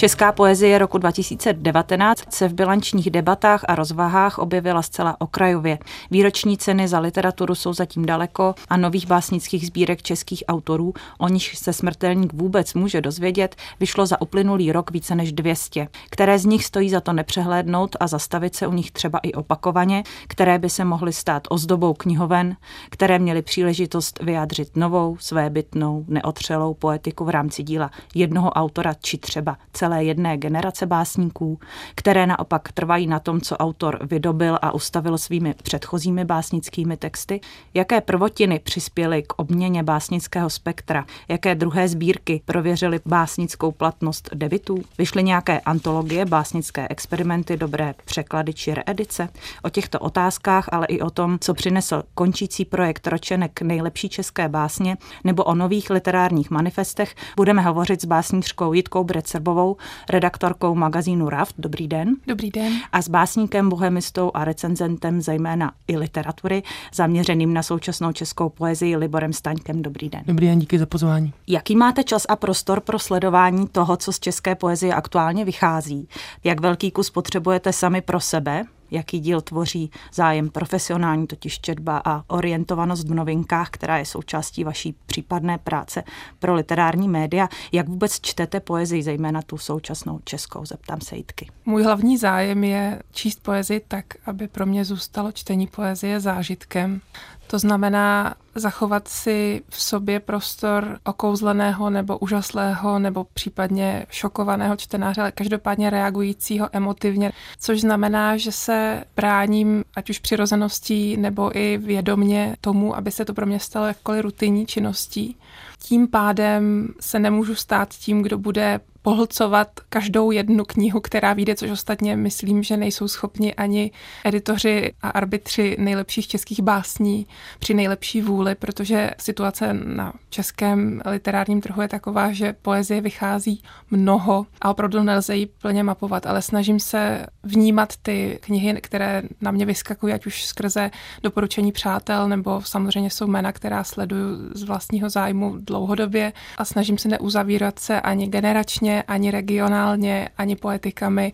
Česká poezie roku 2019 se v bilančních debatách a rozvahách objevila zcela okrajově. Výroční ceny za literaturu jsou zatím daleko a nových básnických sbírek českých autorů, o nich se smrtelník vůbec může dozvědět, vyšlo za uplynulý rok více než 200. Které z nich stojí za to nepřehlédnout a zastavit se u nich třeba i opakovaně, které by se mohly stát ozdobou knihoven, které měly příležitost vyjádřit novou, svébytnou, neotřelou poetiku v rámci díla jednoho autora či třeba celé celé jedné generace básníků, které naopak trvají na tom, co autor vydobil a ustavil svými předchozími básnickými texty, jaké prvotiny přispěly k obměně básnického spektra, jaké druhé sbírky prověřily básnickou platnost debitů, vyšly nějaké antologie, básnické experimenty, dobré překlady či reedice. O těchto otázkách, ale i o tom, co přinesl končící projekt Ročenek nejlepší české básně nebo o nových literárních manifestech, budeme hovořit s básnířkou Jitkou Brecebovou, redaktorkou magazínu Raft. Dobrý den. Dobrý den. A s básníkem, bohemistou a recenzentem zejména i literatury, zaměřeným na současnou českou poezii Liborem Staňkem. Dobrý den. Dobrý den, díky za pozvání. Jaký máte čas a prostor pro sledování toho, co z české poezie aktuálně vychází? Jak velký kus potřebujete sami pro sebe, jaký díl tvoří zájem profesionální, totiž četba a orientovanost v novinkách, která je součástí vaší případné práce pro literární média. Jak vůbec čtete poezii, zejména tu současnou českou, zeptám se Jitky. Můj hlavní zájem je číst poezii tak, aby pro mě zůstalo čtení poezie zážitkem. To znamená zachovat si v sobě prostor okouzleného nebo úžaslého nebo případně šokovaného čtenáře, ale každopádně reagujícího emotivně, což znamená, že se bráním ať už přirozeností nebo i vědomně tomu, aby se to pro mě stalo jakkoliv rutinní činností. Tím pádem se nemůžu stát tím, kdo bude pohlcovat každou jednu knihu, která vyjde, což ostatně myslím, že nejsou schopni ani editoři a arbitři nejlepších českých básní při nejlepší vůli, protože situace na českém literárním trhu je taková, že poezie vychází mnoho a opravdu nelze ji plně mapovat, ale snažím se vnímat ty knihy, které na mě vyskakují, ať už skrze doporučení přátel, nebo samozřejmě jsou jména, která sleduju z vlastního zájmu dlouhodobě a snažím se neuzavírat se ani generačně, ani regionálně, ani poetikami,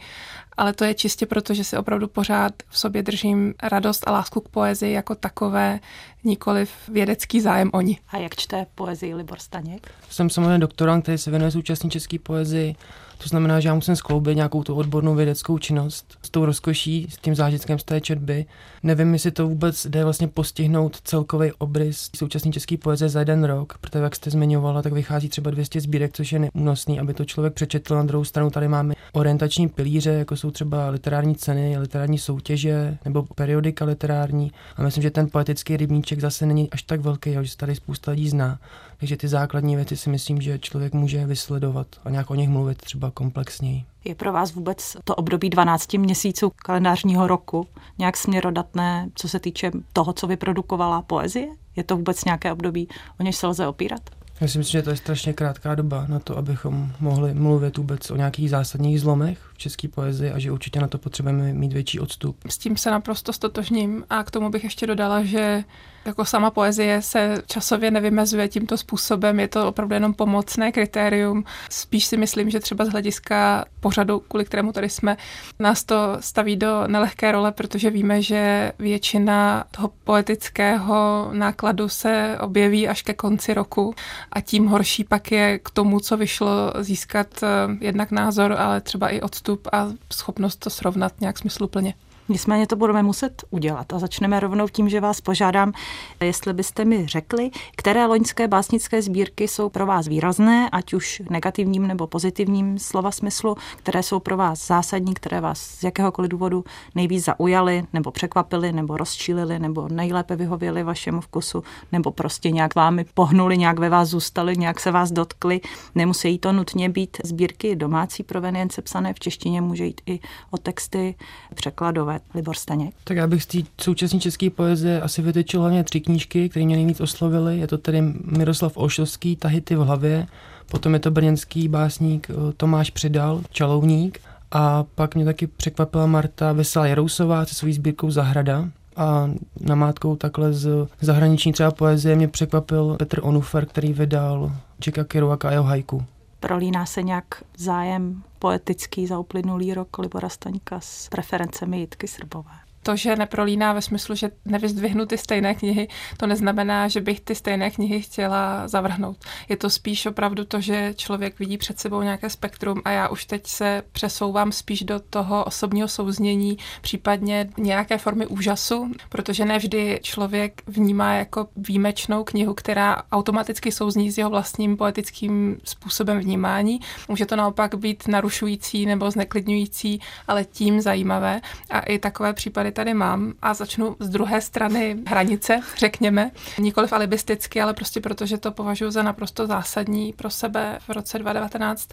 ale to je čistě proto, že si opravdu pořád v sobě držím radost a lásku k poezii jako takové, nikoli vědecký zájem o ní. A jak čte poezii Libor Staněk? Jsem samozřejmě doktorant, který se věnuje současné české poezii to znamená, že já musím skloubit nějakou tu odbornou vědeckou činnost s tou rozkoší, s tím zážitkem z té četby. Nevím, jestli to vůbec jde vlastně postihnout celkový obrys současné české poezie za jeden rok, protože jak jste zmiňovala, tak vychází třeba 200 sbírek, což je neúnosný, aby to člověk přečetl. Na druhou stranu tady máme orientační pilíře, jako jsou třeba literární ceny, literární soutěže nebo periodika literární. A myslím, že ten poetický rybníček zase není až tak velký, že se tady spousta lidí zná. Takže ty základní věci si myslím, že člověk může vysledovat a nějak o nich mluvit třeba komplexněji. Je pro vás vůbec to období 12 měsíců kalendářního roku nějak směrodatné, co se týče toho, co vyprodukovala poezie? Je to vůbec nějaké období, o něž se lze opírat? Já si myslím, že to je strašně krátká doba na to, abychom mohli mluvit vůbec o nějakých zásadních zlomech v české poezii a že určitě na to potřebujeme mít větší odstup. S tím se naprosto stotožním a k tomu bych ještě dodala, že jako sama poezie se časově nevymezuje tímto způsobem, je to opravdu jenom pomocné kritérium. Spíš si myslím, že třeba z hlediska pořadu, kvůli kterému tady jsme, nás to staví do nelehké role, protože víme, že většina toho poetického nákladu se objeví až ke konci roku a tím horší pak je k tomu, co vyšlo, získat eh, jednak názor, ale třeba i odstup a schopnost to srovnat nějak smysluplně. Nicméně to budeme muset udělat a začneme rovnou tím, že vás požádám, jestli byste mi řekli, které loňské básnické sbírky jsou pro vás výrazné, ať už negativním nebo pozitivním slova smyslu, které jsou pro vás zásadní, které vás z jakéhokoliv důvodu nejvíc zaujaly, nebo překvapily, nebo rozčílily, nebo nejlépe vyhověly vašemu vkusu, nebo prostě nějak vámi pohnuli, nějak ve vás zůstaly, nějak se vás dotkly. Nemusí to nutně být sbírky domácí provenience psané v češtině, může jít i o texty překladové Libor Staněk? Tak já bych z té současné české poezie asi vytečil hlavně tři knížky, které mě nejvíc oslovily. Je to tedy Miroslav Olšovský, Tahity v hlavě, potom je to brněnský básník eh, Tomáš Přidal, Čalovník A pak mě taky překvapila Marta Veselá Jarousová se svojí sbírkou Zahrada, a namátkou takhle z zahraniční třeba poezie mě překvapil Petr Onufer, který vydal Jacka Kerouaka a jeho hajku. Prolíná se nějak zájem poetický za uplynulý rok Libora Staňka s preferencemi Jitky Srbové? To, že neprolíná ve smyslu, že nevyzdvihnu ty stejné knihy, to neznamená, že bych ty stejné knihy chtěla zavrhnout. Je to spíš opravdu to, že člověk vidí před sebou nějaké spektrum a já už teď se přesouvám spíš do toho osobního souznění, případně nějaké formy úžasu, protože nevždy člověk vnímá jako výjimečnou knihu, která automaticky souzní s jeho vlastním poetickým způsobem vnímání. Může to naopak být narušující nebo zneklidňující, ale tím zajímavé. A i takové případy tady mám a začnu z druhé strany hranice, řekněme. Nikoliv alibisticky, ale prostě protože to považuji za naprosto zásadní pro sebe v roce 2019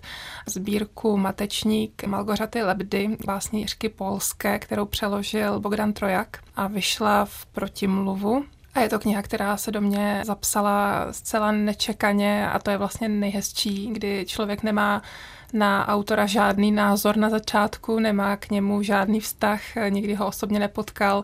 sbírku Matečník Malgořaty Lebdy, básnířky polské, kterou přeložil Bogdan Trojak a vyšla v protimluvu a je to kniha, která se do mě zapsala zcela nečekaně a to je vlastně nejhezčí, kdy člověk nemá na autora žádný názor na začátku, nemá k němu žádný vztah, nikdy ho osobně nepotkal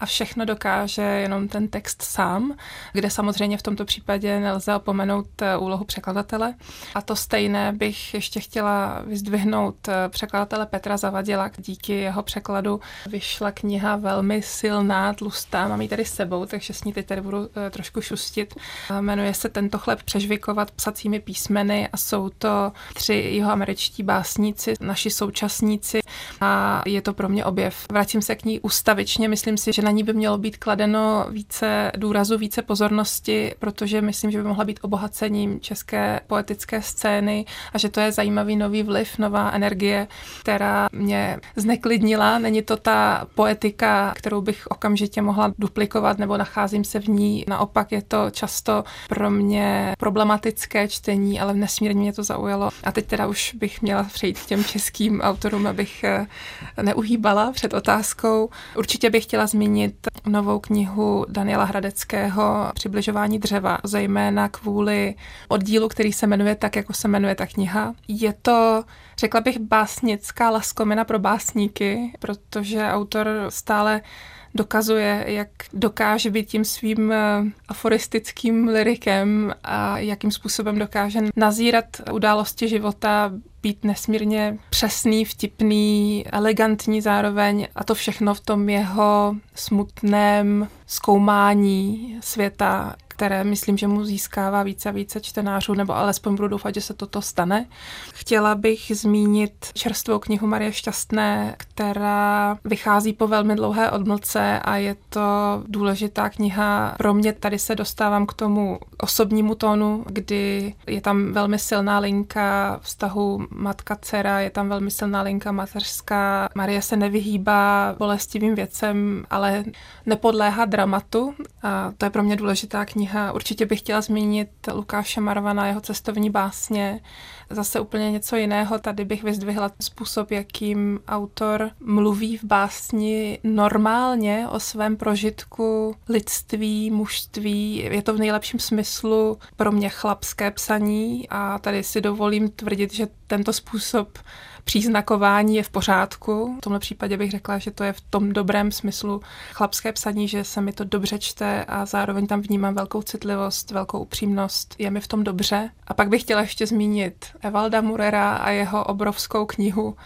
a všechno dokáže jenom ten text sám, kde samozřejmě v tomto případě nelze opomenout eh, úlohu překladatele. A to stejné bych ještě chtěla vyzdvihnout eh, překladatele Petra Zavadila. Díky jeho překladu vyšla kniha velmi silná, tlustá, mám ji tady s sebou, takže s ní teď tady budu eh, trošku šustit. Jmenuje se Tento chleb přežvikovat psacími písmeny a jsou to tři jeho američtí básníci, naši současníci a je to pro mě objev. Vracím se k ní ustavičně, myslím si, že na ní by mělo být kladeno více důrazu, více pozornosti, protože myslím, že by mohla být obohacením české poetické scény a že to je zajímavý nový vliv, nová energie, která mě zneklidnila. Není to ta poetika, kterou bych okamžitě mohla duplikovat nebo nacházím se v ní. Naopak je to často pro mě problematické čtení, ale nesmírně mě to zaujalo. A teď teda už bych měla přejít k těm českým autorům, abych eh, neuhýbala před otázkou. Určitě bych chtěla zmínit zmínit novou knihu Daniela Hradeckého Přibližování dřeva, zejména kvůli oddílu, který se jmenuje tak, jako se jmenuje ta kniha. Je to, řekla bych, básnická laskomina pro básníky, protože autor stále dokazuje, jak dokáže být tím svým eh, aforistickým lirikem a jakým způsobem dokáže nazírat události života, být nesmírně přesný, vtipný, elegantní zároveň a to všechno v tom jeho smutném zkoumání světa, které myslím, že mu získává více a více čtenářů, nebo alespoň budu doufat, že se toto stane. Chtěla bych zmínit čerstvou knihu Marie Šťastné, která vychází po velmi dlouhé odmlce a je to důležitá kniha. Pro mě tady se dostávám k tomu osobnímu tónu, kdy je tam velmi silná linka vztahu matka-dcera, je tam velmi silná linka mateřská. Marie se nevyhýbá bolestivým věcem, ale nepodléhá dramatu a to je pro mě důležitá kniha. Určitě bych chtěla zmínit Lukáše Marvana, jeho cestovní básně. Zase úplně něco jiného. Tady bych vyzdvihla způsob, jakým autor mluví v básni normálně o svém prožitku lidství, mužství. Je to v nejlepším smyslu pro mě chlapské psaní a tady si dovolím tvrdit, že tento způsob příznakování je v pořádku. V tomhle případě bych řekla, že to je v tom dobrém smyslu chlapské psaní, že se mi to dobře čte a zároveň tam vnímám velkou citlivost, velkou upřímnost. Je mi v tom dobře. A pak bych chtěla ještě zmínit Evalda Murera a jeho obrovskou knihu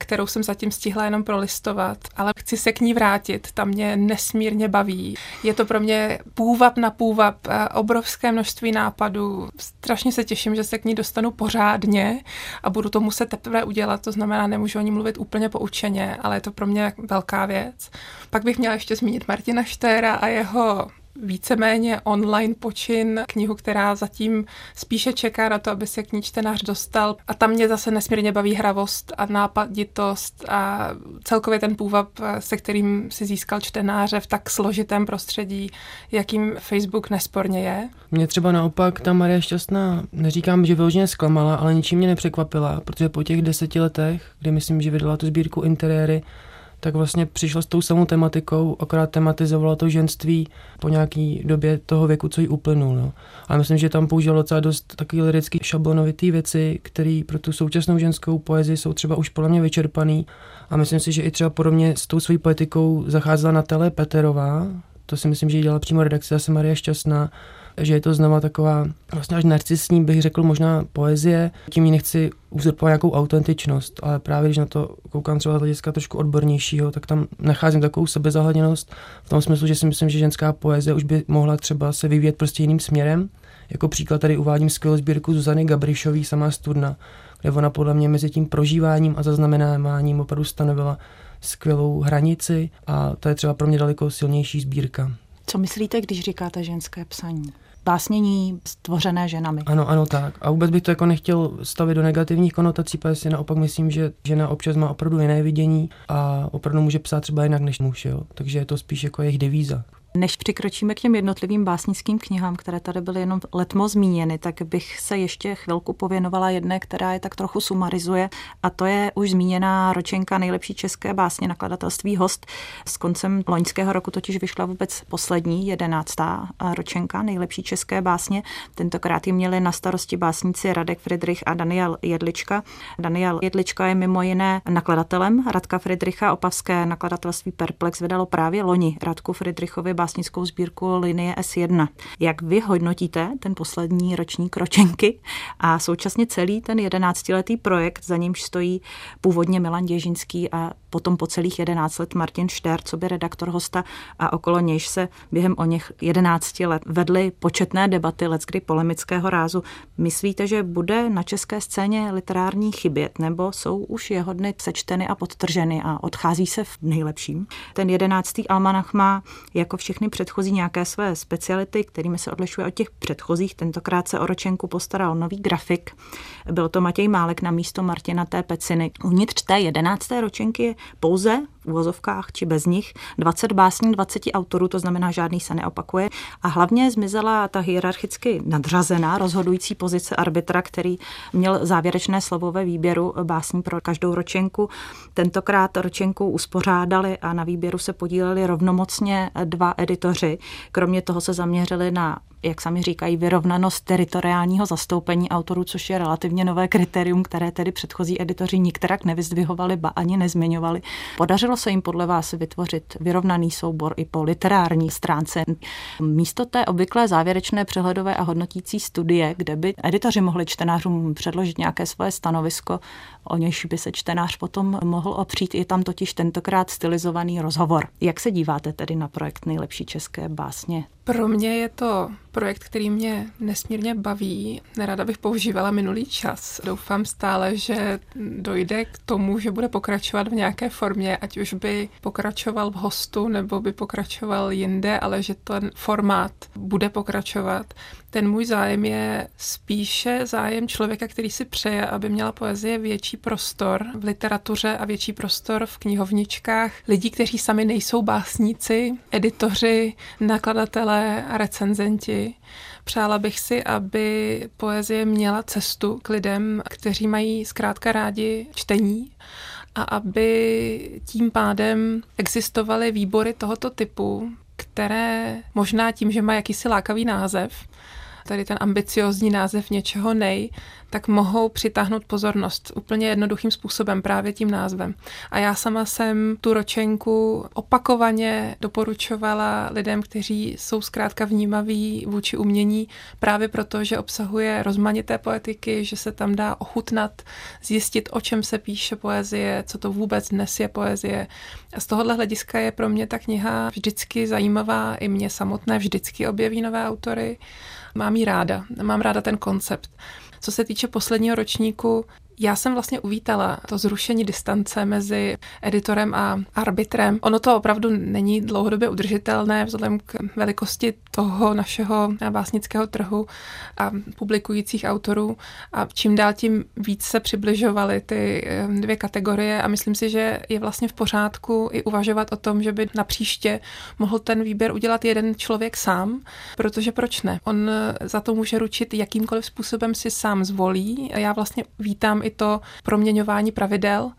kterou jsem zatím stihla jenom prolistovat, ale chci se k ní vrátit, ta mě nesmírně baví. Je to pro mě půvab na půvab, eh, obrovské množství nápadů. Strašně se těším, že se k ní dostanu pořádně a budu to muset teprve udělat, to znamená, nemůžu o ní mluvit úplně poučeně, ale je to pro mě velká věc. Pak bych měla ještě zmínit Martina Štéra a jeho víceméně online počin, knihu, která zatím spíše čeká na to, aby se k ní čtenář dostal. A tam mě zase nesmírně baví hravost a nápaditost a celkově ten půvab, se kterým si získal čtenáře v tak složitém prostředí, jakým Facebook nesporně je. Mě třeba naopak ta Marie Šťastná, neříkám, že vyloženě zklamala, ale ničím mě nepřekvapila, protože po těch deseti letech, kdy myslím, že vydala tu sbírku interiéry, tak vlastně přišla s tou samou tematikou, akorát tematizovala to ženství po nějaký době toho věku, co jí uplynul. No. Ale myslím, že tam použil docela dost takový lirický šablonovitý věci, které pro tu současnou ženskou poezii jsou třeba už podle mě vyčerpaný. A myslím si, že i třeba podobně s tou svojí poetikou zacházela na tele Peterová, to si myslím, že ji dělala přímo redakce, zase Maria Šťastná, že je to znova taková vlastně až narcisní, bych řekl možná poezie, tím ji nechci uzurpovat nějakou autentičnost, ale právě když na to koukám třeba z hlediska trošku odbornějšího, tak tam nacházím takovou sebezahledněnost v tom smyslu, že si myslím, že ženská poezie už by mohla třeba se vyvíjet prostě jiným směrem. Jako příklad tady uvádím skvělou sbírku Zuzany Gabrišový, sama studna, kde ona podle mě mezi tím prožíváním a zaznamenáváním opravdu stanovila skvělou hranici a to je třeba pro mě daleko silnější sbírka. Co myslíte, když říkáte ženské psaní? básnění stvořené ženami. Ano, ano, tak. A vůbec bych to jako nechtěl stavit do negativních konotací, protože si naopak myslím, že žena občas má opravdu jiné vidění a opravdu může psát třeba jinak než muž, jo. Takže je to spíš jako jejich devíza. Než přikročíme k těm jednotlivým básnickým knihám, které tady byly jenom letmo zmíněny, tak bych se ještě chvilku pověnovala jedné, která je tak trochu sumarizuje, a to je už zmíněná ročenka nejlepší české básně nakladatelství Host. S koncem loňského roku totiž vyšla vůbec poslední, jedenáctá ročenka nejlepší české básně. Tentokrát ji měli na starosti básníci Radek Friedrich a Daniel Jedlička. Daniel Jedlička je mimo jiné nakladatelem. Radka Friedricha opavské nakladatelství Perplex vydalo právě loni Radku Friedrichovi básnickou sbírku Linie S1. Jak vy hodnotíte ten poslední ročník ročenky a současně celý ten jedenáctiletý projekt, za nímž stojí původně Milan Děžinský a potom po celých 11 let Martin Štern, co by redaktor hosta a okolo nějž se během o něch 11 let vedly početné debaty leckdy polemického rázu. Myslíte, že bude na české scéně literární chybět, nebo jsou už jeho dny sečteny a podtrženy a odchází se v nejlepším? Ten jedenáctý almanach má jako všechny předchozí nějaké své speciality, kterými se odlišuje od těch předchozích. Tentokrát se o ročenku postaral nový grafik. Byl to Matěj Málek na místo Martina T. Peciny. Uvnitř té jedenácté ročenky je pouze v uvozovkách či bez nich 20 básní 20 autorů, to znamená, žádný se neopakuje. A hlavně zmizela ta hierarchicky nadřazená rozhodující pozice arbitra, který měl závěrečné slovo ve výběru básní pro každou ročenku. Tentokrát ročenku uspořádali a na výběru se podíleli rovnomocně dva editoři. Kromě toho se zaměřili na jak sami říkají, vyrovnanost teritoriálního zastoupení autorů, což je relativně nové kritérium, které tedy předchozí editoři nikterak nevyzdvihovali, ba ani nezmiňovali. Podařilo se jim podle vás vytvořit vyrovnaný soubor i po literární stránce. Místo té obvyklé závěrečné přehledové a hodnotící studie, kde by editoři mohli čtenářům předložit nějaké svoje stanovisko, o nějž by se čtenář potom mohl opřít, je tam totiž tentokrát stylizovaný rozhovor. Jak se díváte tedy na projekt Nejlepší české básně? Pro mě je to projekt, který mě nesmírně baví. Nerada bych používala minulý čas. Doufám stále, že dojde k tomu, že bude pokračovat v nějaké formě, ať už by pokračoval v hostu nebo by pokračoval jinde, ale že ten formát bude pokračovat. Ten můj zájem je spíše zájem člověka, který si přeje, aby měla poezie větší prostor v literatuře a větší prostor v knihovničkách. Lidí, kteří sami nejsou básníci, editoři, nakladatelé a recenzenti. Přála bych si, aby poezie měla cestu k lidem, kteří mají zkrátka rádi čtení a aby tím pádem existovaly výbory tohoto typu, které možná tím, že má jakýsi lákavý název, tady ten ambiciozní název něčeho nej, tak mohou přitáhnout pozornost úplně jednoduchým způsobem, právě tím názvem. A já sama jsem tu ročenku opakovaně doporučovala lidem, kteří jsou zkrátka vnímaví vůči umění, právě proto, že obsahuje rozmanité poetiky, že se tam dá ochutnat, zjistit, o čem se píše poezie, co to vůbec dnes je poezie. A z tohohle hlediska je pro mě ta kniha vždycky zajímavá, i mě samotné vždycky objeví nové autory. Mám ji ráda, mám ráda ten koncept. Co se týče posledního ročníku, já jsem vlastně uvítala to zrušení distance mezi editorem a arbitrem. Ono to opravdu není dlouhodobě udržitelné vzhledem k velikosti toho našeho básnického trhu a publikujících autorů a čím dál tím víc se přibližovaly ty eh, dvě kategorie a myslím si, že je vlastně v pořádku i uvažovat o tom, že by na příště mohl ten výběr udělat jeden člověk sám, protože proč ne? On za to může ručit jakýmkoliv způsobem si sám zvolí já vlastně vítám i i to proměňování pravidel.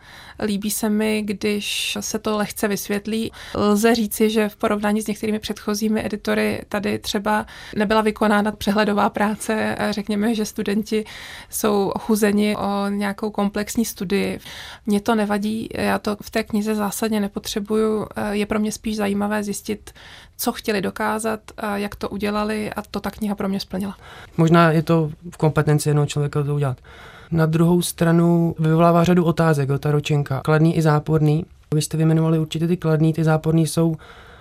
Líbí se mi, když se to lehce vysvětlí. Lze říci, že v porovnání s některými předchozími editory tady třeba nebyla vykonána přehledová práce. Řekněme, že studenti jsou chuzeni o nějakou komplexní studii. Mně to nevadí, já to v té knize zásadně nepotřebuju. Je pro mě spíš zajímavé zjistit, co chtěli dokázat, jak to udělali a to ta kniha pro mě splnila. Možná je to v kompetenci jednoho člověka to udělat. Na druhou stranu vyvolává řadu otázek, o ta ročenka. Kladný i záporný. Vy jste vyjmenovali určitě ty kladný, ty záporný jsou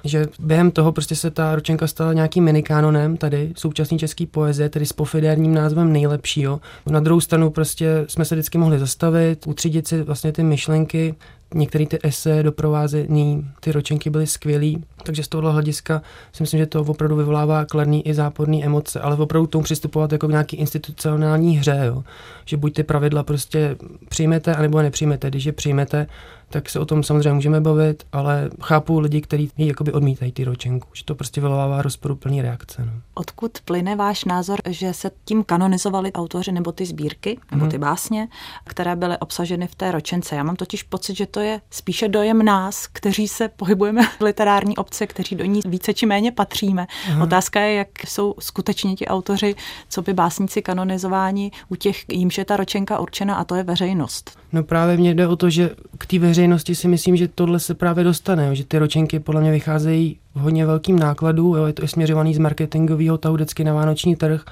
že během toho prostě se ta ročenka stala nějakým minikánonem tady současný český poezie, tedy s pofidérním názvem nejlepšího. Na druhou stranu prostě jsme se vždycky mohli zastavit, utřídit si vlastně ty myšlenky, některé ty ese doprovázení, ty ročenky byly skvělý, takže z tohohle hlediska si myslím, že to opravdu vyvolává kladný i záporný emoce, ale opravdu tomu přistupovat jako k nějaký institucionální hře, jo? že buď ty pravidla prostě přijmete, anebo je nepřijmete. Když je přijmete, tak se o tom samozřejmě můžeme bavit, ale chápu lidi, kteří jakoby odmítají ty ročenku, že to prostě vyvolává rozporuplný reakce. No. Odkud plyne váš názor, že se tím kanonizovali autoři nebo ty sbírky, nebo ty mhm. básně, které byly obsaženy v té ročence? Já mám totiž pocit, že to je spíše dojem nás, kteří se pohybujeme v literární obce, kteří do ní více či méně patříme. Aha. Otázka je, jak jsou skutečně ti autoři, co by básníci kanonizováni u těch, jimž je ta ročenka určena a to je veřejnost. No právě mně jde o to, že k té veřejnosti si myslím, že tohle se právě dostane, že ty ročenky podle mě vycházejí v hodně velkým nákladu, jo, je to i směřovaný z marketingového tahu vždycky na vánoční trh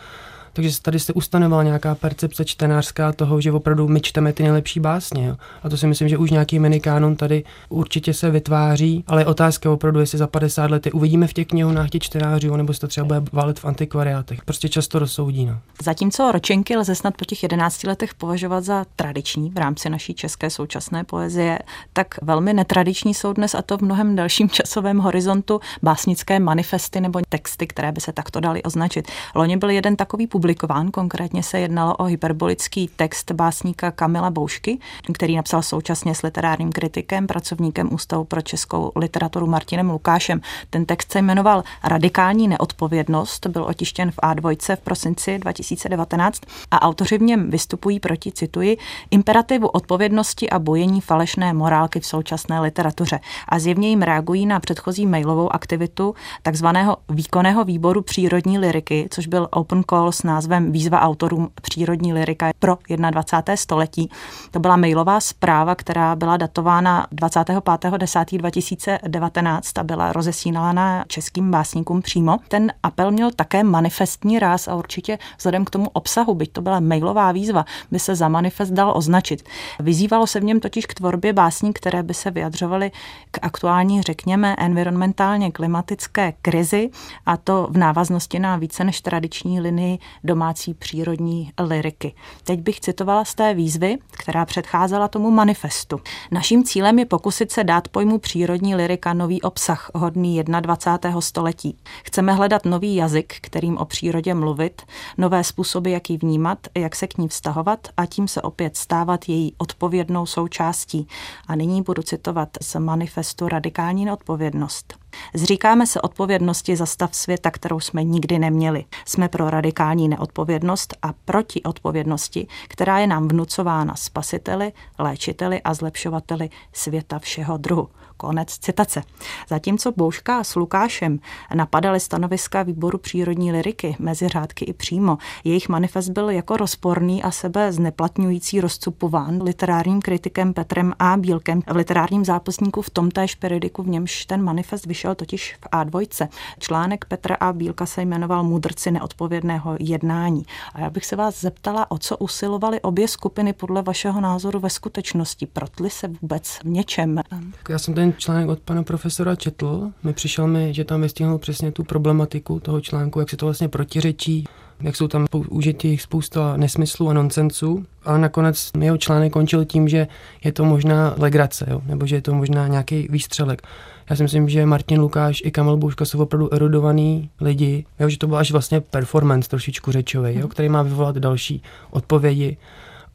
takže tady se ustanovala nějaká percepce čtenářská toho, že opravdu my čteme ty nejlepší básně. Jo. A to si myslím, že už nějaký minikánon tady určitě se vytváří, ale je otázka opravdu, jestli za 50 let uvidíme v těch knihovnách těch čtenářů, nebo se to třeba bude válet v antikvariátech. Prostě často rozsoudí. No. Zatímco ročenky lze snad po těch 11 letech považovat za tradiční v rámci naší české současné poezie, tak velmi netradiční jsou dnes a to v mnohem dalším časovém horizontu básnické manifesty nebo texty, které by se takto dali označit. Loni byl jeden takový publikován. Konkrétně se jednalo o hyperbolický text básníka Kamila Boušky, který napsal současně s literárním kritikem, pracovníkem Ústavu pro českou literaturu Martinem Lukášem. Ten text se jmenoval Radikální neodpovědnost, byl otištěn v A2 v prosinci 2019 a autoři v něm vystupují proti, cituji, imperativu odpovědnosti a bojení falešné morálky v současné literatuře a zjevně jim reagují na předchozí mailovou aktivitu takzvaného výkonného výboru přírodní liriky, což byl open call s názvem Výzva autorům přírodní lirika pro 21. století. To byla mailová zpráva, která byla datována 25.10.2019 a byla rozesínána českým básníkům přímo. Ten apel měl také manifestní ráz a určitě vzhledem k tomu obsahu, byť to byla mailová výzva, by se za manifest dal označit. Vyzývalo se v něm totiž k tvorbě básní, které by se vyjadřovaly k aktuální, řekněme, environmentálně klimatické krizi a to v návaznosti na více než tradiční linii domácí přírodní liriky. Teď bych citovala z té výzvy, která předcházela tomu manifestu. Naším cílem je pokusit se dát pojmu přírodní lirika nový obsah, hodný 21. století. Chceme hledat nový jazyk, kterým o přírodě mluvit, nové způsoby, jak ji vnímat, jak se k ní vztahovat a tím se opět stávat její odpovědnou součástí. A nyní budu citovat z manifestu Radikální neodpovědnost. Zříkáme se odpovědnosti za stav světa, kterou jsme nikdy neměli. Jsme pro radikální neodpovědnost a proti odpovědnosti, která je nám vnucována spasiteli, léčiteli a zlepšovateli světa všeho druhu. Konec citace. Zatímco Bouška s Lukášem napadali stanoviska výboru přírodní liriky mezi řádky i přímo, jejich manifest byl jako rozporný a sebe zneplatňující rozcupován literárním kritikem Petrem A. Bílkem v literárním zápisníku v tomtéž periodiku, v němž ten manifest vyšel totiž v A2. Článek Petra A. Bílka se jmenoval Mudrci neodpovědného jednání. A já bych se vás zeptala, o co usilovaly obě skupiny podle vašeho názoru ve skutečnosti? Protli se vůbec v něčem? Já jsem ten ten článek od pana profesora četl, mi přišel mi, že tam vystihnul přesně tu problematiku toho článku, jak se to vlastně protiřečí, jak jsou tam užití spousta nesmyslů a nonsensů, ale nakonec jeho článek končil tím, že je to možná legrace, jo? nebo že je to možná nějaký výstřelek. Já si myslím, že Martin Lukáš i Kamil Bouška jsou opravdu erudovaní lidi, jo? že to byl až vlastně performance trošičku řečový, jo? který má vyvolat další odpovědi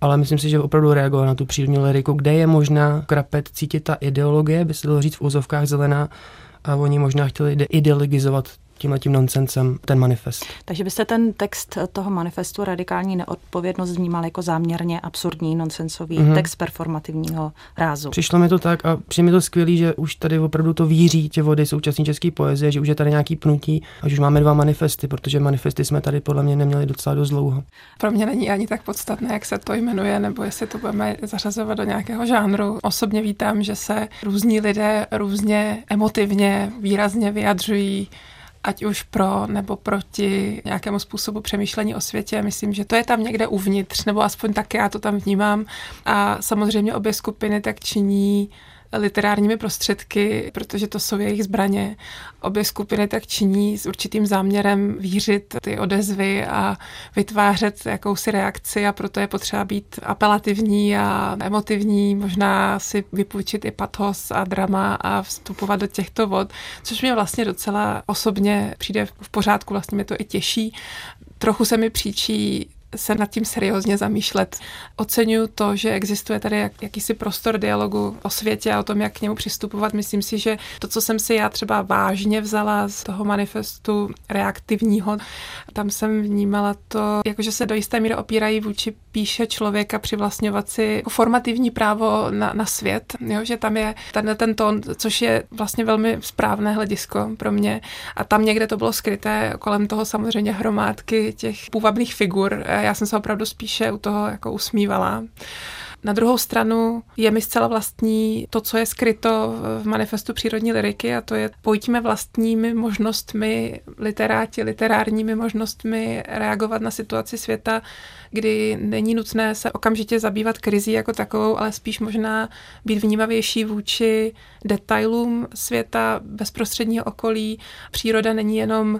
ale myslím si, že opravdu reagoval na tu přírodní liriku, kde je možná krapet cítit ta ideologie, by se dalo říct v úzovkách zelená, a oni možná chtěli ideologizovat tímhletím nonsensem ten manifest. Takže byste ten text toho manifestu radikální neodpovědnost vnímal jako záměrně absurdní, nonsensový mm-hmm. text performativního rázu. Přišlo mi to tak a přijde mi to skvělý, že už tady opravdu to víří tě vody současné české poezie, že už je tady nějaký pnutí a už máme dva manifesty, protože manifesty jsme tady podle mě neměli docela dost dlouho. Pro mě není ani tak podstatné, jak se to jmenuje, nebo jestli to budeme zařazovat do nějakého žánru. Osobně vítám, že se různí lidé různě emotivně, výrazně vyjadřují ať už pro nebo proti nějakému způsobu přemýšlení o světě. Myslím, že to je tam někde uvnitř, nebo aspoň tak já to tam vnímám. A samozřejmě obě skupiny tak činí literárními prostředky, protože to jsou jejich zbraně. Obě skupiny tak činí s určitým záměrem vířit ty odezvy a vytvářet jakousi reakci a proto je potřeba být apelativní a emotivní, možná si vypůjčit i pathos a drama a vstupovat do těchto vod, což mě vlastně docela osobně přijde v pořádku, vlastně mě to i těší. Trochu se mi příčí se nad tím seriózně zamýšlet. Oceňuju to, že existuje tady jak, jakýsi prostor dialogu o světě a o tom, jak k němu přistupovat. Myslím si, že to, co jsem si já třeba vážně vzala z toho manifestu reaktivního, tam jsem vnímala to, jakože se do jisté míry opírají vůči píše člověka přivlastňovat si formativní právo na, na svět, jo? že tam je ten, ten tón, což je vlastně velmi správné hledisko pro mě. A tam někde to bylo skryté, kolem toho samozřejmě hromádky těch půvabných figur já jsem se opravdu spíše u toho jako usmívala. Na druhou stranu je mi zcela vlastní to, co je skryto v manifestu přírodní liriky a to je pojďme vlastními možnostmi, literáti, literárními možnostmi reagovat na situaci světa, kdy není nutné se okamžitě zabývat krizí jako takovou, ale spíš možná být vnímavější vůči detailům světa, bezprostředního okolí. Příroda není jenom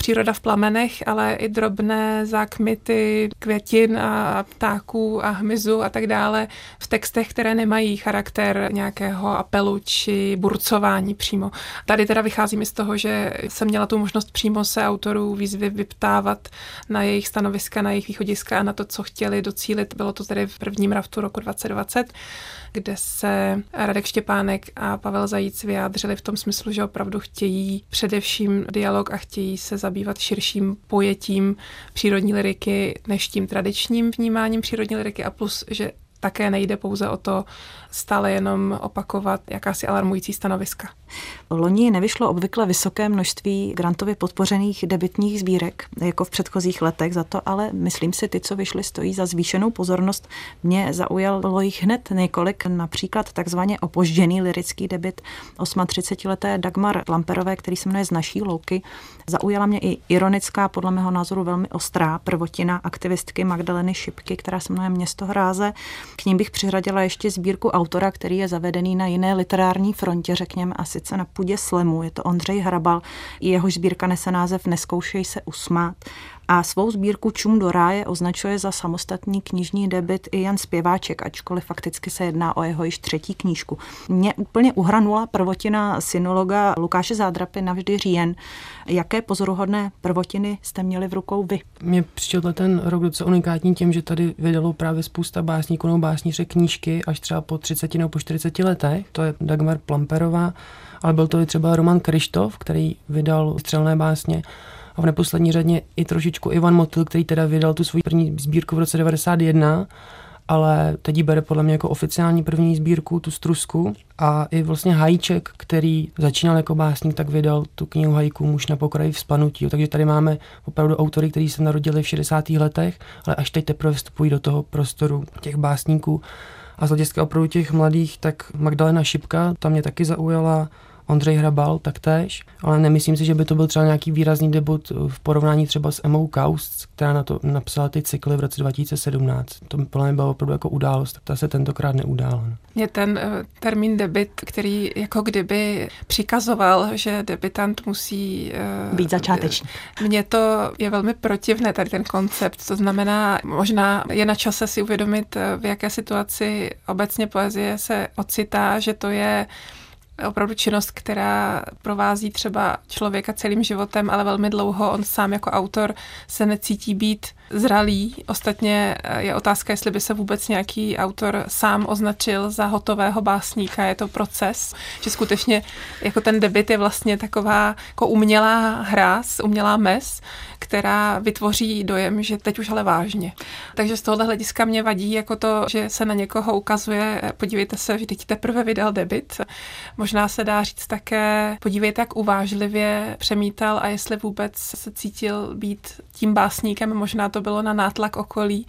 příroda v plamenech, ale i drobné zákmity květin a ptáků a hmyzu a tak dále v textech, které nemají charakter nějakého apelu či burcování přímo. Tady teda vycházím z toho, že jsem měla tu možnost přímo se autorů výzvy vyptávat na jejich stanoviska, na jejich východiska a na to, co chtěli docílit. Bylo to tedy v prvním raftu roku 2020 kde se Radek Štěpánek a Pavel Zajíc vyjádřili v tom smyslu, že opravdu chtějí především dialog a chtějí se zabývat širším pojetím přírodní liriky než tím tradičním vnímáním přírodní liriky a plus, že také nejde pouze o to stále jenom opakovat jakási alarmující stanoviska. Loni nevyšlo obvykle vysoké množství grantově podpořených debitních sbírek, jako v předchozích letech, za to ale myslím si, ty, co vyšly, stojí za zvýšenou pozornost. Mě zaujalo jich hned několik, například takzvaně opožděný lirický debit 38-leté Dagmar Lamperové, který se jmenuje Z naší louky. Zaujala mě i ironická, podle mého názoru velmi ostrá prvotina aktivistky Magdaleny Šipky, která se jmenuje Město hráze. K ním bych přiřadila ještě sbírku autora, který je zavedený na jiné literární frontě, řekněme, a sice na půdě slemu. Je to Ondřej Hrabal. Jehož sbírka nese název Neskoušej se usmát a svou sbírku Čum do ráje označuje za samostatný knižní debit i Jan Zpěváček, ačkoliv fakticky se jedná o jeho již třetí knížku. Mě úplně uhranula prvotina synologa Lukáše Zádrapy navždy říjen. Jaké pozoruhodné prvotiny jste měli v rukou vy? Mně přišel ten rok docela unikátní tím, že tady vydalo právě spousta básníků nebo básníře knížky až třeba po 30 nebo po 40 letech. To je Dagmar Plamperová, ale byl to i třeba Roman Krištof, který vydal střelné básně a v neposlední řadě i trošičku Ivan Motil, který teda vydal tu svoji první sbírku v roce 91, ale teď ji bere podle mě jako oficiální první sbírku, tu strusku. A i vlastně Hajíček, který začínal jako básník, tak vydal tu knihu Hajku Muž na pokraji vzpanutí. Takže tady máme opravdu autory, kteří se narodili v 60. letech, ale až teď teprve vstupují do toho prostoru těch básníků. A z hlediska opravdu těch mladých, tak Magdalena Šipka, ta mě taky zaujala, Ondřej Hrabal taktéž, ale nemyslím si, že by to byl třeba nějaký výrazný debut v porovnání třeba s Emou Kaust, která na to napsala ty cykly v roce 2017. To podle mě bylo opravdu jako událost, ta se tentokrát neudála. No. Mě ten uh, termín debit, který jako kdyby přikazoval, že debitant musí uh, být začáteční. Mně to je velmi protivné, tady ten koncept. To znamená, možná je na čase si uvědomit, v jaké situaci obecně poezie se ocitá, že to je opravdu činnost, která provází třeba člověka celým životem, ale velmi dlouho on sám jako autor se necítí být zralý. Ostatně eh, je otázka, jestli by se vůbec nějaký autor sám označil za hotového básníka. Je to proces, že skutečně jako ten debit je vlastně taková jako umělá hra, umělá mes, která vytvoří dojem, že teď už ale vážně. Takže z tohohle hlediska mě vadí jako to, že se na někoho ukazuje, podívejte se, že teď teprve vydal debit. Možná se dá říct také, podívejte, jak uvážlivě přemítal a jestli vůbec se cítil být tím básníkem, možná to bylo na nátlak okolí,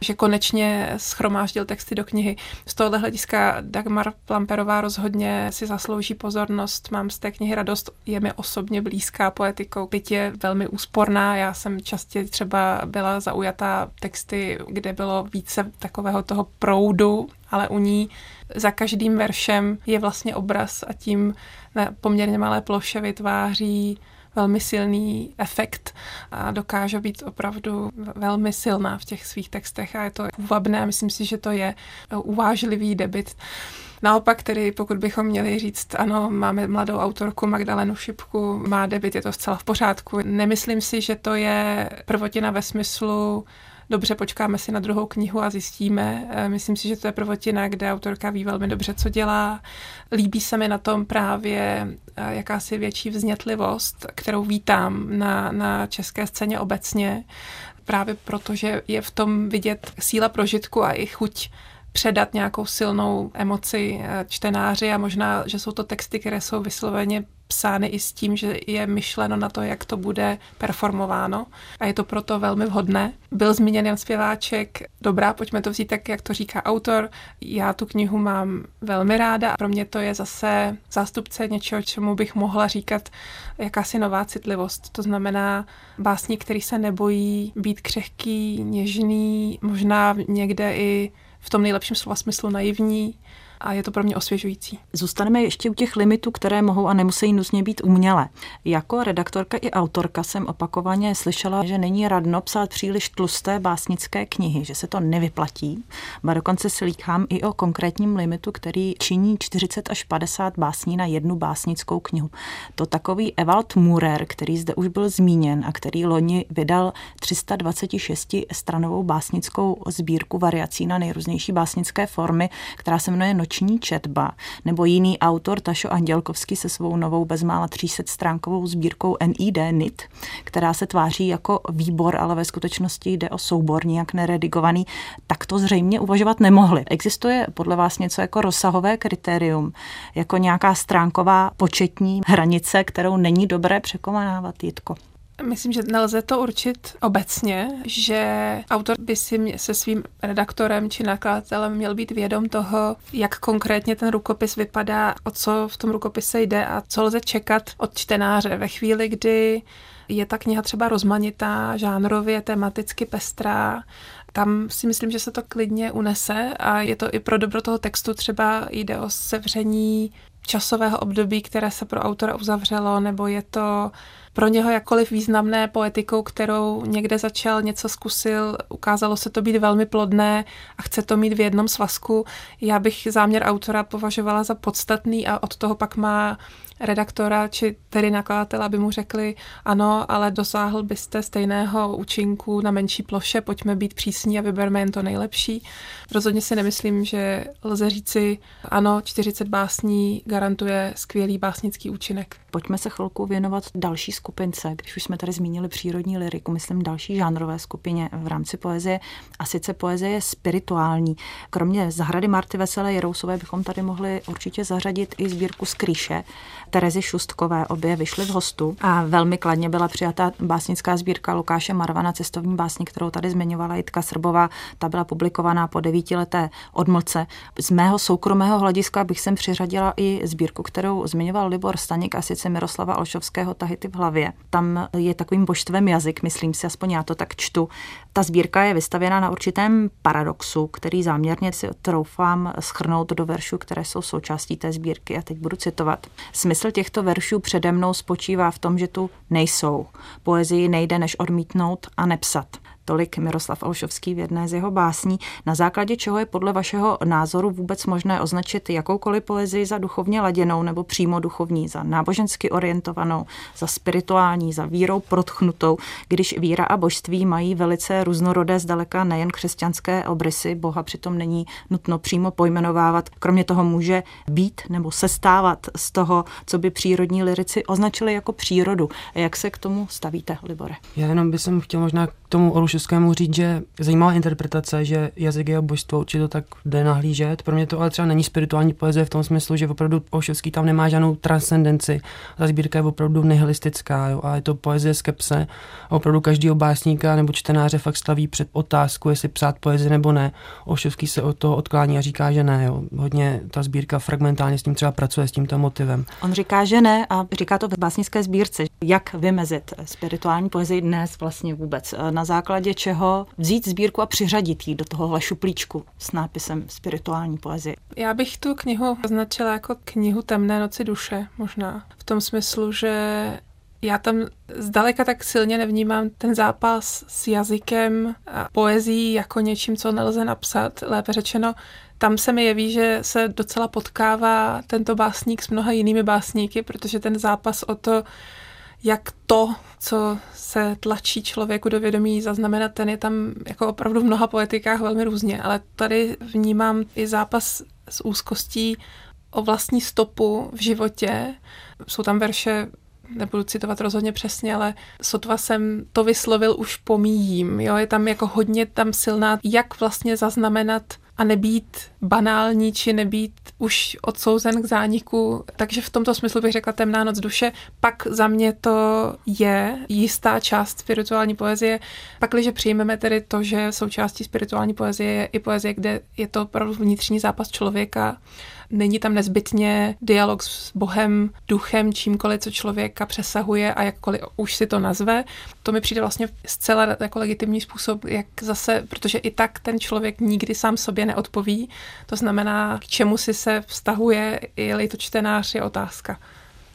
že konečně schromáždil texty do knihy. Z tohohle hlediska Dagmar Plamperová rozhodně si zaslouží pozornost. Mám z té knihy radost, je mi osobně blízká poetikou, byť je velmi úsporná. Já jsem častě třeba byla zaujatá texty, kde bylo více takového toho proudu, ale u ní za každým veršem je vlastně obraz a tím na poměrně malé ploše vytváří velmi silný efekt a dokáže být opravdu velmi silná v těch svých textech a je to úvabné. Myslím si, že to je uvážlivý debit. Naopak tedy, pokud bychom měli říct, ano, máme mladou autorku Magdalenu Šipku, má debit, je to zcela v pořádku. Nemyslím si, že to je prvotina ve smyslu dobře, počkáme si na druhou knihu a zjistíme. Eh, myslím si, že to je prvotina, kde autorka ví velmi dobře, co dělá. Líbí se mi na tom právě eh, jakási větší vznětlivost, kterou vítám na, na české scéně obecně, právě protože je v tom vidět síla prožitku a i chuť předat nějakou silnou emoci eh, čtenáři a možná, že jsou to texty, které jsou vysloveně psány i s tím, že je myšleno na to, jak to bude performováno a je to proto velmi vhodné. Byl zmíněn Jan Zpěváček, dobrá, pojďme to vzít tak, jak to říká autor. Já tu knihu mám velmi ráda a pro mě to je zase zástupce něčeho, čemu bych mohla říkat jakási nová citlivost. To znamená básník, který se nebojí být křehký, něžný, možná někde i v tom nejlepším slova smyslu naivní a je to pro mě osvěžující. Zůstaneme ještě u těch limitů, které mohou a nemusí nutně být umělé. Jako redaktorka i autorka jsem opakovaně slyšela, že není radno psát příliš tlusté básnické knihy, že se to nevyplatí. A dokonce slýchám i o konkrétním limitu, který činí 40 až 50 básní na jednu básnickou knihu. To takový Ewald Murer, který zde už byl zmíněn a který loni vydal 326 stranovou básnickou sbírku variací na nejrůznější básnické formy, která se jmenuje noční četba, nebo jiný autor Tašo Andělkovský se svou novou bezmála 300 stránkovou sbírkou NID NIT, která se tváří jako výbor, ale ve skutečnosti jde o soubor nijak neredigovaný, tak to zřejmě uvažovat nemohli. Existuje podle vás něco jako rozsahové kritérium, jako nějaká stránková početní hranice, kterou není dobré překonávat, Jitko? Myslím, že nelze to určit obecně, že autor by si se svým redaktorem či nakladatelem měl být vědom toho, jak konkrétně ten rukopis vypadá, o co v tom rukopise jde a co lze čekat od čtenáře. Ve chvíli, kdy je ta kniha třeba rozmanitá, žánrově, tematicky pestrá, tam si myslím, že se to klidně unese a je to i pro dobro toho textu. Třeba jde o sevření časového období, které se pro autora uzavřelo, nebo je to pro něho jakkoliv významné poetikou, kterou někde začal, něco zkusil, ukázalo se to být velmi plodné a chce to mít v jednom svazku. Já bych záměr autora považovala za podstatný a od toho pak má redaktora či tedy nakladatele, aby mu řekli, ano, ale dosáhl byste stejného účinku na menší ploše, pojďme být přísní a vyberme jen to nejlepší. Rozhodně si nemyslím, že lze říci, ano, 40 básní garantuje skvělý básnický účinek. Pojďme se chvilku věnovat další skupince, když už jsme tady zmínili přírodní liriku, myslím další žánrové skupině v rámci poezie, a sice poezie je spirituální. Kromě zahrady Marty Veselé Jerousové bychom tady mohli určitě zařadit i sbírku Skrýše, Terezy Šustkové, obě vyšly v hostu a velmi kladně byla přijata básnická sbírka Lukáše Marvana, cestovní básní, kterou tady zmiňovala Jitka Srbová. Ta byla publikovaná po devítileté odmlce. Z mého soukromého hlediska bych sem přiřadila i sbírku, kterou zmiňoval Libor Staněk a sice Miroslava Olšovského Tahity v hlavě. Tam je takovým božstvem jazyk, myslím si, aspoň já to tak čtu. Ta sbírka je vystavěna na určitém paradoxu, který záměrně si troufám schrnout do veršů, které jsou součástí té sbírky. A teď budu citovat. Smysl těchto veršů přede mnou spočívá v tom, že tu nejsou. Poezii nejde než odmítnout a nepsat. Tolik Miroslav Olšovský v jedné z jeho básní. Na základě čeho je podle vašeho názoru vůbec možné označit jakoukoliv poezii za duchovně laděnou nebo přímo duchovní, za nábožensky orientovanou, za spirituální, za vírou protchnutou, když víra a božství mají velice různorodé zdaleka nejen křesťanské obrysy, Boha přitom není nutno přímo pojmenovávat. Kromě toho může být nebo sestávat z toho, co by přírodní lirici označili jako přírodu. Jak se k tomu stavíte, Libore? Já jenom bych chtěl možná tomu Olušovskému říct, že zajímavá interpretace, že jazyk je božstvo, určitě to tak jde nahlížet. Pro mě to ale třeba není spirituální poezie v tom smyslu, že opravdu Olušovský tam nemá žádnou transcendenci. Ta sbírka je opravdu nihilistická jo, a je to poezie skepse. A opravdu každý básníka nebo čtenáře fakt staví před otázku, jestli psát poezii nebo ne. Olšovský se od toho odklání a říká, že ne. Jo. Hodně ta sbírka fragmentálně s tím třeba pracuje, s tímto motivem. On říká, že ne a říká to v básnické sbírce. Jak vymezit spirituální poezii dnes vlastně vůbec? Na základě čeho vzít sbírku a přiřadit ji do tohohle šuplíčku s nápisem spirituální poezie? Já bych tu knihu označila jako knihu Temné noci duše, možná. V tom smyslu, že já tam zdaleka tak silně nevnímám ten zápas s jazykem a poezí jako něčím, co nelze napsat, lépe řečeno. Tam se mi jeví, že se docela potkává tento básník s mnoha jinými básníky, protože ten zápas o to, jak to, co se tlačí člověku do vědomí zaznamenat, ten je tam jako opravdu v mnoha poetikách velmi různě, ale tady vnímám i zápas s úzkostí o vlastní stopu v životě. Jsou tam verše nebudu citovat rozhodně přesně, ale sotva jsem to vyslovil, už pomíjím. Jo? Je tam jako hodně tam silná, jak vlastně zaznamenat a nebýt banální, či nebýt už odsouzen k zániku. Takže v tomto smyslu bych řekla temná noc duše. Pak za mě to je jistá část spirituální poezie. Pak, když přijmeme tedy to, že součástí spirituální poezie je i poezie, kde je to opravdu vnitřní zápas člověka, Není tam nezbytně dialog s Bohem, duchem, čímkoliv, co člověka přesahuje a jakkoliv už si to nazve. To mi přijde vlastně zcela jako legitimní způsob, jak zase, protože i tak ten člověk nikdy sám sobě neodpoví. To znamená, k čemu si se vztahuje, je-li to čtenář, je otázka.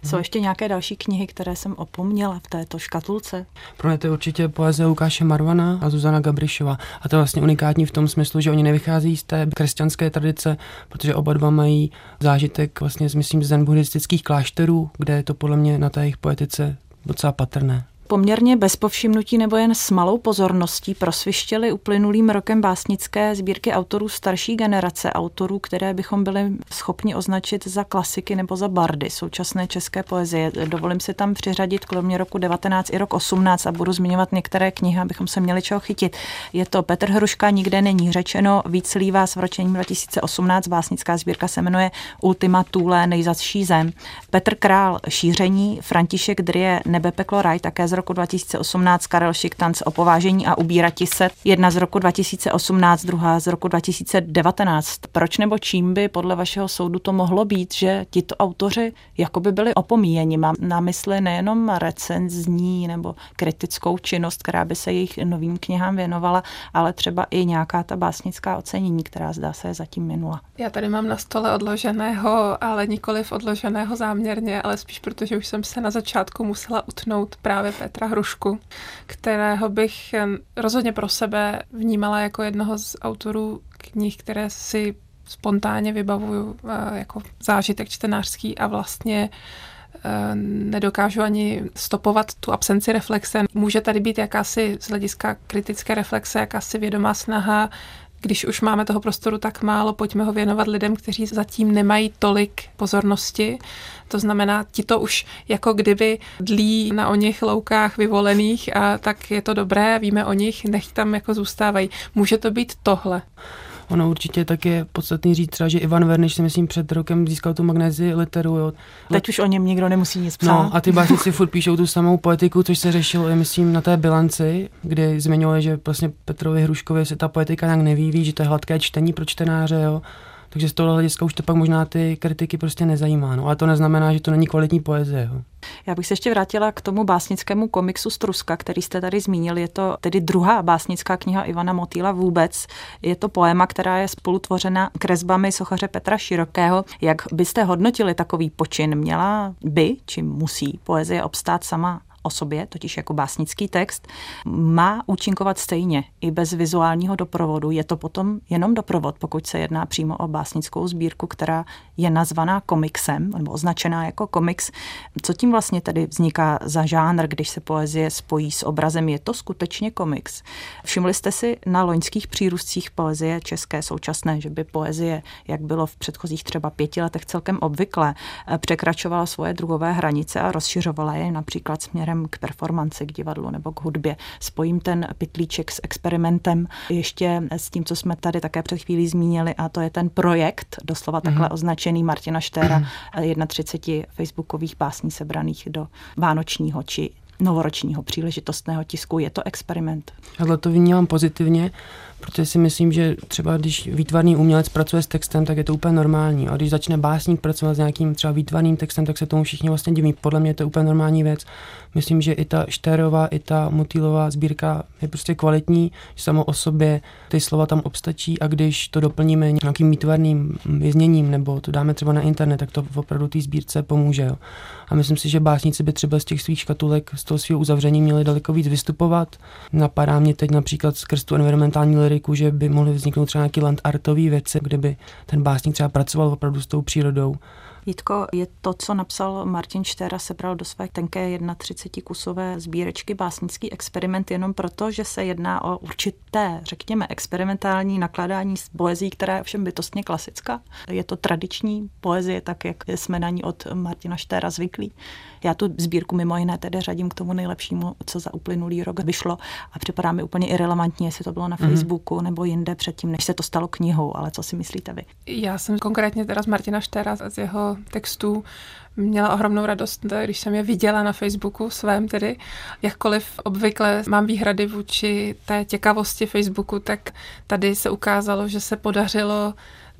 Jsou ještě nějaké další knihy, které jsem opomněla v této škatulce? Pro mě to je určitě poezie Lukáše Marvana a Zuzana Gabrišova. A to je vlastně unikátní v tom smyslu, že oni nevychází z té křesťanské tradice, protože oba dva mají zážitek vlastně, myslím, zen buddhistických klášterů, kde je to podle mě na té jejich poetice docela patrné. Poměrně bez povšimnutí nebo jen s malou pozorností prosvištěli uplynulým rokem básnické sbírky autorů starší generace, autorů, které bychom byli schopni označit za klasiky nebo za bardy současné české poezie. Dovolím si tam přiřadit kromě roku 19 i rok 18 a budu zmiňovat některé knihy, abychom se měli čeho chytit. Je to Petr Hruška, nikde není řečeno, víc slívá s vročením 2018, básnická sbírka se jmenuje Ultima Thule, nejzasší zem. Petr Král, šíření, František Drie, Nebe peklo raj, také z roku 2018 Karel Šiktanc o povážení a ubírati se. Jedna z roku 2018, druhá z roku 2019. Proč nebo čím by podle vašeho soudu to mohlo být, že tito autoři jakoby byli opomíjeni? Mám na mysli nejenom recenzní nebo kritickou činnost, která by se jejich novým knihám věnovala, ale třeba i nějaká ta básnická ocenění, která zdá se je zatím minula. Já tady mám na stole odloženého, ale nikoliv odloženého záměrně, ale spíš protože už jsem se na začátku musela utnout právě Petra Hrušku, kterého bych rozhodně pro sebe vnímala jako jednoho z autorů knih, které si spontánně vybavuju eh, jako zážitek čtenářský a vlastně eh, nedokážu ani stopovat tu absenci reflexe. Může tady být jakási z hlediska kritické reflexe, jakási vědomá snaha když už máme toho prostoru tak málo, pojďme ho věnovat lidem, kteří zatím nemají tolik pozornosti. To znamená, ti to už jako kdyby dlí na o nich loukách vyvolených a tak je to dobré, víme o nich, nech tam jako zůstávají. Může to být tohle. Ono určitě tak je podstatný říct třeba, že Ivan Verniš si myslím před rokem získal tu magnézi literu. Jo. Teď už o něm nikdo nemusí nic psát. No a ty básnici furt píšou tu samou poetiku, což se řešilo, je, myslím, na té bilanci, kde zmiňovali, že vlastně Petrovi Hruškovi se ta poetika nějak nevíví, že to je hladké čtení pro čtenáře, jo. Takže z toho hlediska už to pak možná ty kritiky prostě nezajímá. No, ale to neznamená, že to není kvalitní poezie. Jo. Já bych se ještě vrátila k tomu básnickému komiksu Struska, který jste tady zmínil. Je to tedy druhá básnická kniha Ivana Motýla vůbec. Je to poema, která je spolutvořena kresbami sochaře Petra Širokého. Jak byste hodnotili takový počin? Měla by, či musí poezie obstát sama o sobě, totiž jako básnický text, má účinkovat stejně i bez vizuálního doprovodu. Je to potom jenom doprovod, pokud se jedná přímo o básnickou sbírku, která je nazvaná komiksem nebo označená jako komiks. Co tím vlastně tedy vzniká za žánr, když se poezie spojí s obrazem? Je to skutečně komiks? Všimli jste si na loňských přírůstcích poezie české současné, že by poezie, jak bylo v předchozích třeba pěti letech celkem obvykle, překračovala svoje druhové hranice a rozšiřovala je například směrem k performanci, k divadlu nebo k hudbě. Spojím ten pitlíček s experimentem ještě s tím, co jsme tady také před chvílí zmínili, a to je ten projekt, doslova takhle mm-hmm. označený Martina Štéra, mm-hmm. 31 facebookových básní sebraných do vánočního či novoročního příležitostného tisku. Je to experiment. Ale to vnímám pozitivně, protože si myslím, že třeba když výtvarný umělec pracuje s textem, tak je to úplně normální. A když začne básník pracovat s nějakým třeba výtvarným textem, tak se tomu všichni vlastně diví. Podle mě je to úplně normální věc. Myslím, že i ta Štérová, i ta Motýlová sbírka je prostě kvalitní, že samo o sobě ty slova tam obstačí a když to doplníme nějakým výtvarným vězněním nebo to dáme třeba na internet, tak to opravdu té sbírce pomůže. Jo. A myslím si, že básníci by třeba z těch svých škatulek, z toho svého uzavření měli daleko víc vystupovat. Napadá mě teď například skrz tu environmentální liriku, že by mohly vzniknout třeba nějaký land artový věci, kde by ten básník třeba pracoval opravdu s tou přírodou Jitko, je to, co napsal Martin Štera, sebral do své tenké 31 kusové sbírečky básnický experiment jenom proto, že se jedná o určité, řekněme, experimentální nakladání s poezí, která je všem bytostně klasická. Je to tradiční poezie, tak jak jsme na ní od Martina Štera zvyklí. Já tu sbírku mimo jiné tedy řadím k tomu nejlepšímu, co za uplynulý rok vyšlo a připadá mi úplně irrelevantní, jestli to bylo na mm-hmm. Facebooku nebo jinde předtím, než se to stalo knihou, ale co si myslíte vy? Já jsem konkrétně teda z Martina Štera z jeho textů měla ohromnou radost, když jsem je viděla na Facebooku svém tedy. Jakkoliv obvykle mám výhrady vůči té těkavosti Facebooku, tak tady se ukázalo, že se podařilo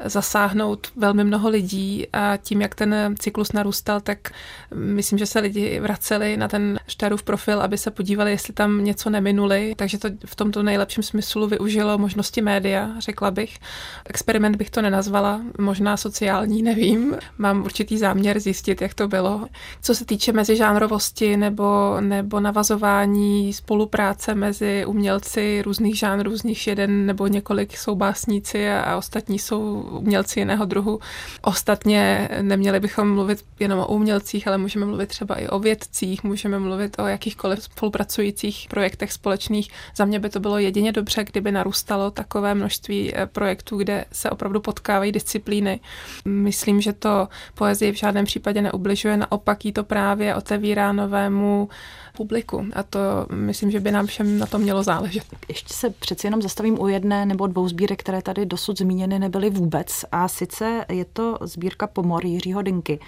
zasáhnout velmi mnoho lidí a tím, jak ten cyklus narůstal, tak myslím, že se lidi vraceli na ten Štárův profil, aby se podívali, jestli tam něco neminuli, takže to v tomto nejlepším smyslu využilo možnosti média, řekla bych. Experiment bych to nenazvala, možná sociální, nevím. Mám určitý záměr zjistit, jak to bylo. Co se týče mezižánrovosti nebo, nebo navazování spolupráce mezi umělci různých žánrů, z nich jeden nebo několik jsou básníci a ostatní jsou umělci jiného druhu. Ostatně neměli bychom mluvit jenom o umělcích, ale můžeme mluvit třeba i o vědcích, můžeme mluvit o jakýchkoliv spolupracujících projektech společných. Za mě by to bylo jedině dobře, kdyby narůstalo takové množství eh, projektů, kde se opravdu potkávají disciplíny. Myslím, že to poezii v žádném případě neubližuje, naopak jí to právě otevírá novému publiku. A to myslím, že by nám všem na to mělo záležet. Ještě se přeci jenom zastavím u jedné nebo dvou sbírek, které tady dosud zmíněny nebyly vůbec. A sice je to sbírka Pomor Jiřího Dinky.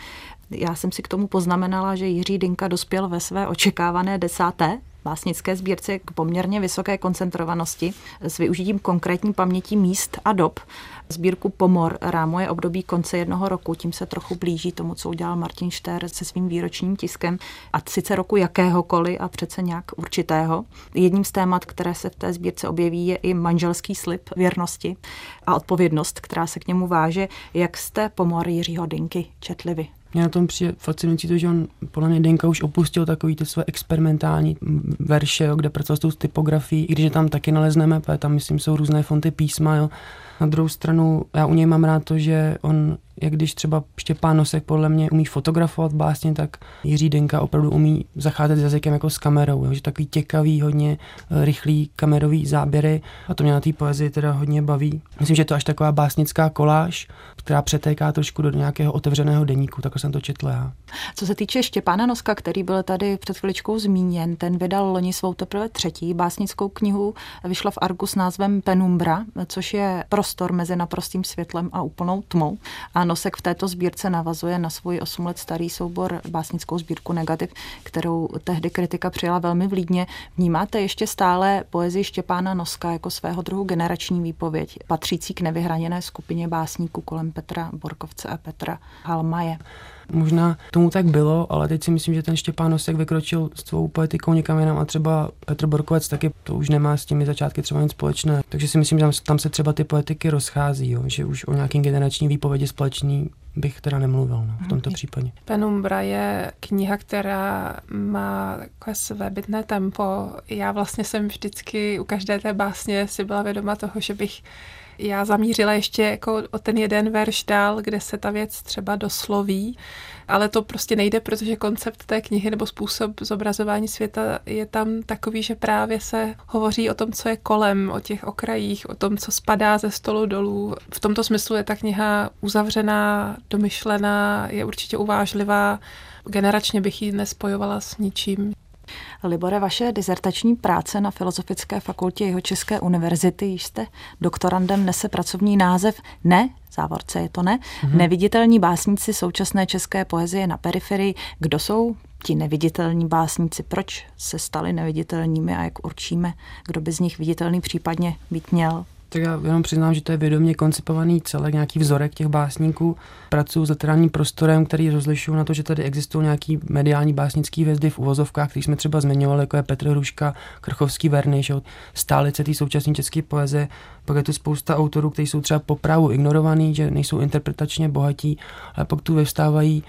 Já jsem si k tomu poznamenala, že Jiří Dinka dospěl ve své očekávané desáté básnické sbírce k poměrně vysoké koncentrovanosti s využitím konkrétní paměti míst a dob. Sbírku Pomor rámuje období konce jednoho roku, tím se trochu blíží tomu, co udělal Martin Štér se svým výročním tiskem, a sice roku jakéhokoliv a přece nějak určitého. Jedním z témat, které se v té sbírce objeví, je i manželský slib věrnosti a odpovědnost, která se k němu váže. Jak jste Pomor Jiřího Dinky četli vy? Mě na tom přijde fascinující to, že on podle mě Denka už opustil takový ty své experimentální verše, jo, kde pracoval s tou typografií, i když je tam taky nalezneme, protože tam myslím jsou různé fonty písma, jo. Na druhou stranu já u něj mám rád to, že on jak když třeba Štěpán Nosek podle mě umí fotografovat básně, tak Jiří Denka opravdu umí zacházet s jazykem jako s kamerou, jo? že takový těkavý, hodně eh, rychlý kamerový záběry a to mě na té poezii teda hodně baví. Myslím, že to až taková básnická koláž, která přetéká trošku do nějakého otevřeného deníku, tak jsem to četl já. Co se týče Štěpána Noska, který byl tady před chviličkou zmíněn, ten vydal loni svou teprve třetí básnickou knihu, vyšla v Argu s názvem Penumbra, což je prostor mezi naprostým světlem a úplnou tmou. A Nosek v této sbírce navazuje na svůj 8 let starý soubor básnickou sbírku Negativ, kterou tehdy kritika přijala velmi vlídně. Vnímáte ještě stále poezii Štěpána Noska jako svého druhu generační výpověď, patřící k nevyhraněné skupině básníků kolem Petra Borkovce a Petra Halmaje? Možná tomu tak bylo, ale teď si myslím, že ten Štěpán Nosek vykročil s svou poetikou někam jinam a třeba Petr Borkovec taky to už nemá s těmi začátky třeba nic společné. Takže si myslím, že tam, se třeba ty poetiky rozchází, jo? že už o nějakým generační výpovědi společný bych teda nemluvil no, v tomto případě. Penumbra je kniha, která má takové své bytné tempo. Já vlastně jsem vždycky u každé té básně si byla vědoma toho, že bych já zamířila ještě jako o ten jeden verš dál, kde se ta věc třeba dosloví, ale to prostě nejde, protože koncept té knihy nebo způsob zobrazování světa je tam takový, že právě se hovoří o tom, co je kolem, o těch okrajích, o tom, co spadá ze stolu dolů. V tomto smyslu je ta kniha uzavřená, domyšlená, je určitě uvážlivá. Generačně bych ji nespojovala s ničím. Libore, vaše dizertační práce na Filozofické fakultě jeho České univerzity, již jste doktorandem, nese pracovní název Ne, závorce je to ne, mm-hmm. neviditelní básníci současné české poezie na periferii. Kdo jsou ti neviditelní básníci? Proč se stali neviditelními a jak určíme, kdo by z nich viditelný případně být měl? Tak já jenom přiznám, že to je vědomě koncipovaný celek, nějaký vzorek těch básníků. Pracuji s literárním prostorem, který rozlišují na to, že tady existují nějaký mediální básnický hvězdy v uvozovkách, který jsme třeba zmiňovali, jako je Petr Hruška, Krchovský Verniš, stálice té současné české poezie. Pak je tu spousta autorů, kteří jsou třeba po právu ignorovaný, že nejsou interpretačně bohatí, ale pak tu vyvstávají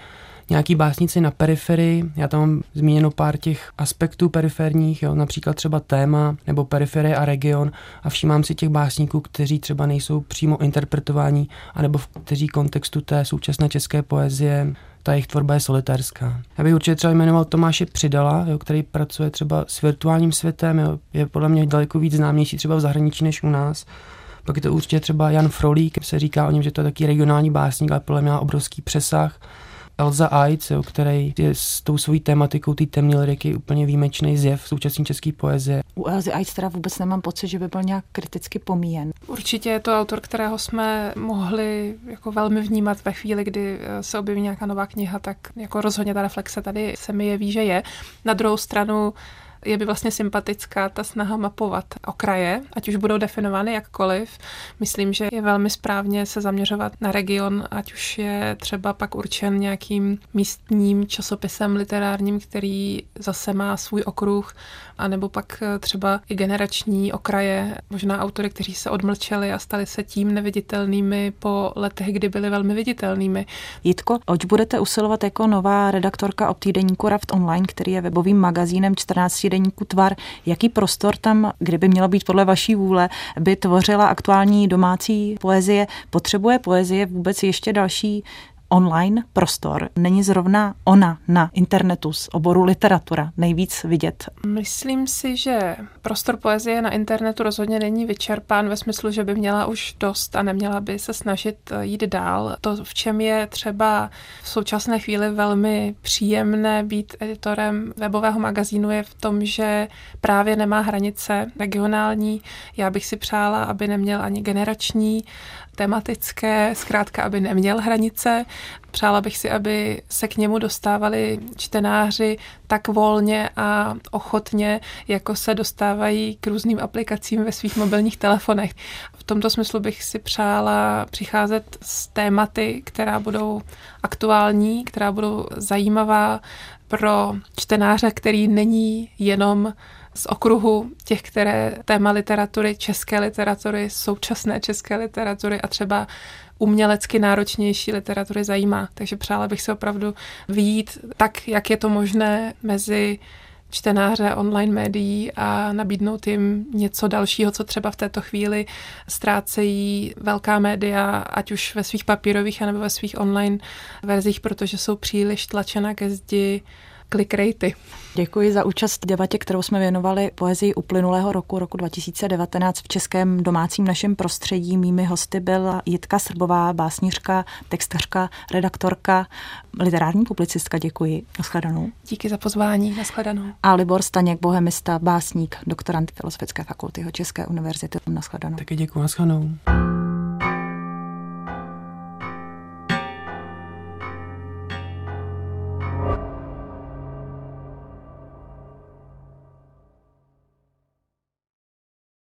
nějaký básnici na periferii. Já tam mám zmíněno pár těch aspektů periferních, jo, například třeba téma nebo periferie a region a všímám si těch básníků, kteří třeba nejsou přímo interpretováni, anebo v kteří kontextu té současné české poezie ta jejich tvorba je solitárská. Já bych určitě třeba jmenoval Tomáše Přidala, jo, který pracuje třeba s virtuálním světem, jo, je podle mě daleko víc známější třeba v zahraničí než u nás. Pak je to určitě třeba Jan Frolík, se říká o něm, že to je taky regionální básník, ale podle mě má obrovský přesah. Elza Aitz, jo, který je s tou svojí tematikou té temné liriky úplně výjimečný zjev v současné české poezie. U Elzy Aitz teda vůbec nemám pocit, že by byl nějak kriticky pomíjen. Určitě je to autor, kterého jsme mohli jako velmi vnímat ve chvíli, kdy eh, se objeví nějaká nová kniha, tak jako rozhodně ta reflexe tady se mi jeví, že je. Na druhou stranu je mi vlastně sympatická ta snaha mapovat okraje, ať už budou definovány jakkoliv. Myslím, že je velmi správně se zaměřovat na region, ať už je třeba pak určen nějakým místním časopisem literárním, který zase má svůj okruh, anebo pak třeba i generační okraje, možná autory, kteří se odmlčeli a stali se tím neviditelnými po letech, kdy byli velmi viditelnými. Jitko, oč budete usilovat jako nová redaktorka o týdeníku Raft Online, který je webovým magazínem 14 deníku Tvar. Jaký prostor tam, kdyby mělo být podle vaší vůle, by tvořila aktuální domácí poezie? Potřebuje poezie vůbec ještě další online prostor není zrovna ona na internetu z oboru literatura nejvíc vidět? Myslím si, že prostor poezie na internetu rozhodně není vyčerpán ve smyslu, že by měla už dost a neměla by se snažit jít dál. To, v čem je třeba v současné chvíli velmi příjemné být editorem webového magazínu, je v tom, že právě nemá hranice regionální. Já bych si přála, aby neměl ani generační tematické, zkrátka, aby neměl hranice. Přála bych si, aby se k němu dostávali čtenáři tak volně a ochotně, jako se dostávají k různým aplikacím ve svých mobilních telefonech. V tomto smyslu bych si přála přicházet s tématy, která budou aktuální, která budou zajímavá pro čtenáře, který není jenom z okruhu těch, které téma literatury, české literatury, současné české literatury a třeba umělecky náročnější literatury zajímá. Takže přála bych se opravdu výjít tak, jak je to možné mezi čtenáře online médií a nabídnout jim něco dalšího, co třeba v této chvíli ztrácejí velká média, ať už ve svých papírových nebo ve svých online verzích, protože jsou příliš tlačena ke zdi click ratey. Děkuji za účast v debatě, kterou jsme věnovali poezii uplynulého roku, roku 2019 v českém domácím našem prostředí. Mými hosty byla Jitka Srbová, básnířka, textařka, redaktorka, literární publicistka. Děkuji. Naschledanou. Díky za pozvání. Naschledanou. A Libor Staněk, bohemista, básník, doktorant Filozofické fakulty České univerzity. Naschledanou. Taky děkuji. Naschledanou.